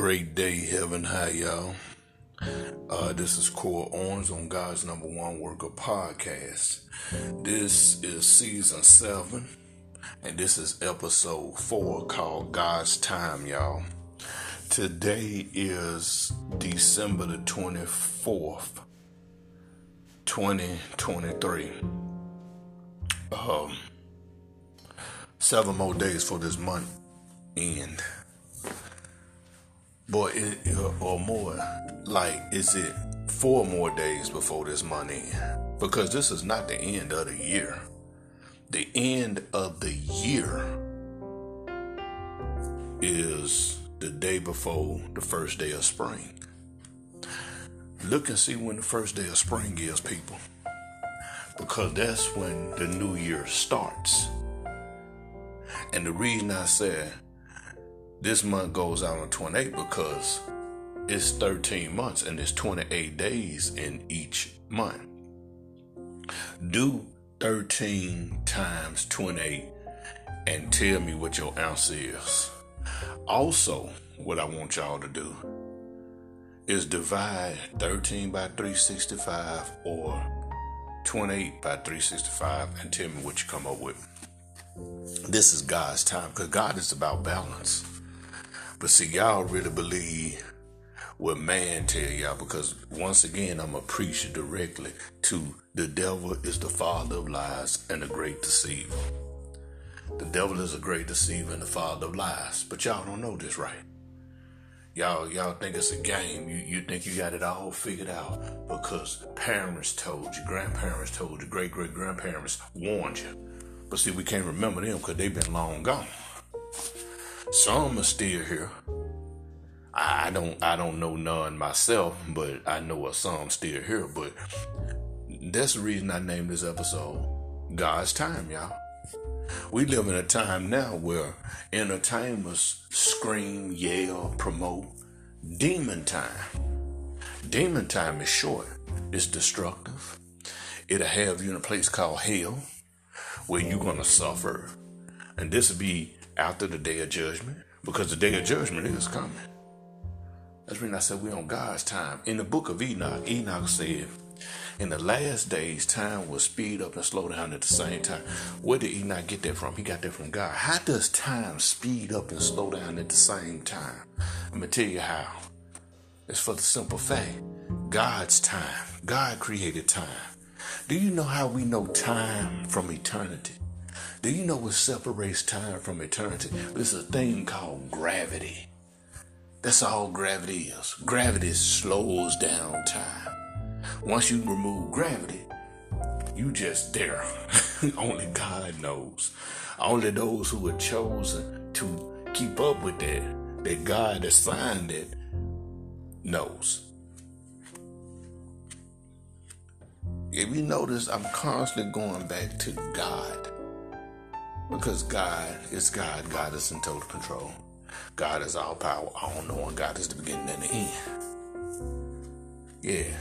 Great day, heaven. Hi, y'all. Uh, this is Core Orange on God's number one worker podcast. This is season seven, and this is episode four called God's Time, y'all. Today is December the 24th, 2023. Um, seven more days for this month end boy, it, or more. Like, is it four more days before this money? Because this is not the end of the year. The end of the year is the day before the first day of spring. Look and see when the first day of spring is, people. Because that's when the new year starts. And the reason I said this month goes out on 28 because it's 13 months and there's 28 days in each month. Do 13 times 28 and tell me what your answer is. Also, what I want y'all to do is divide 13 by 365 or 28 by 365 and tell me what you come up with. This is God's time because God is about balance. But see, y'all really believe what man tell y'all because once again, I'm a preacher directly to the devil is the father of lies and a great deceiver. The devil is a great deceiver and the father of lies. But y'all don't know this right. Y'all, y'all think it's a game. You, you think you got it all figured out because parents told you, grandparents told you, great great grandparents warned you. But see, we can't remember them because they've been long gone. Some are still here. I don't I don't know none myself, but I know a some still here. But that's the reason I named this episode God's Time, y'all. We live in a time now where entertainers scream, yell, promote demon time. Demon time is short, it's destructive. It'll have you in a place called hell where you're gonna suffer. And this will be after the day of judgment because the day of judgment is coming. That's when I said we're on God's time. In the book of Enoch, Enoch said, in the last days, time will speed up and slow down at the same time. Where did Enoch get that from? He got that from God. How does time speed up and slow down at the same time? I'm going to tell you how. It's for the simple fact God's time. God created time. Do you know how we know time from eternity? Do you know what separates time from eternity? There's a thing called gravity. That's all gravity is. Gravity slows down time. Once you remove gravity, you just there. Only God knows. Only those who are chosen to keep up with that, that God assigned it, knows. If you notice, I'm constantly going back to God. Because God is God. God is in total control. God is all power, all knowing. God is the beginning and the end. Yeah.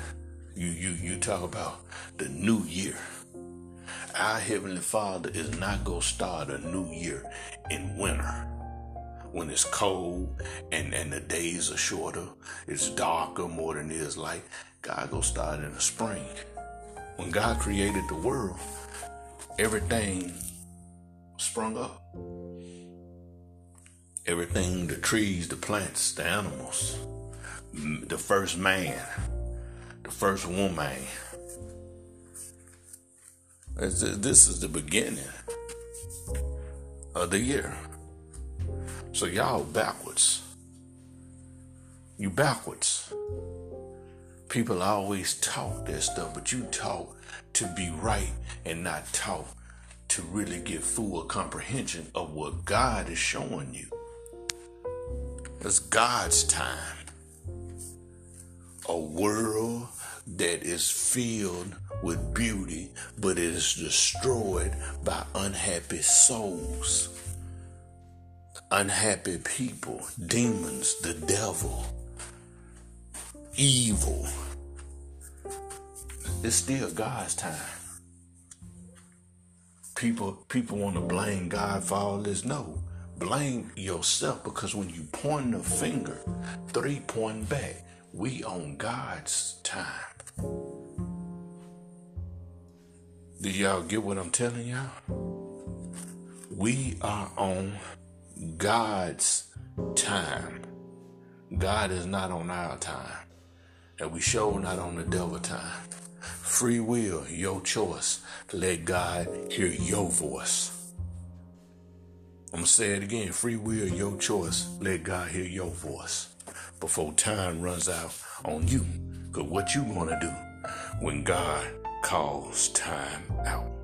You you you talk about the new year. Our Heavenly Father is not gonna start a new year in winter. When it's cold and, and the days are shorter, it's darker more than it is light. God gonna start in the spring. When God created the world, everything Everything the trees, the plants, the animals, the first man, the first woman. This is the beginning of the year. So y'all backwards. You backwards. People always talk that stuff, but you talk to be right and not talk to really get full comprehension of what God is showing you. It's God's time. A world that is filled with beauty, but it is destroyed by unhappy souls, unhappy people, demons, the devil, evil. It's still God's time people people want to blame God for all this. No, blame yourself because when you point the finger, three point back. We on God's time. Do y'all get what I'm telling y'all? We are on God's time. God is not on our time. And we show not on the devil time. Free will, your choice. Let God hear your voice. I'm gonna say it again. Free will, your choice. Let God hear your voice before time runs out on you. Cause what you gonna do when God calls time out?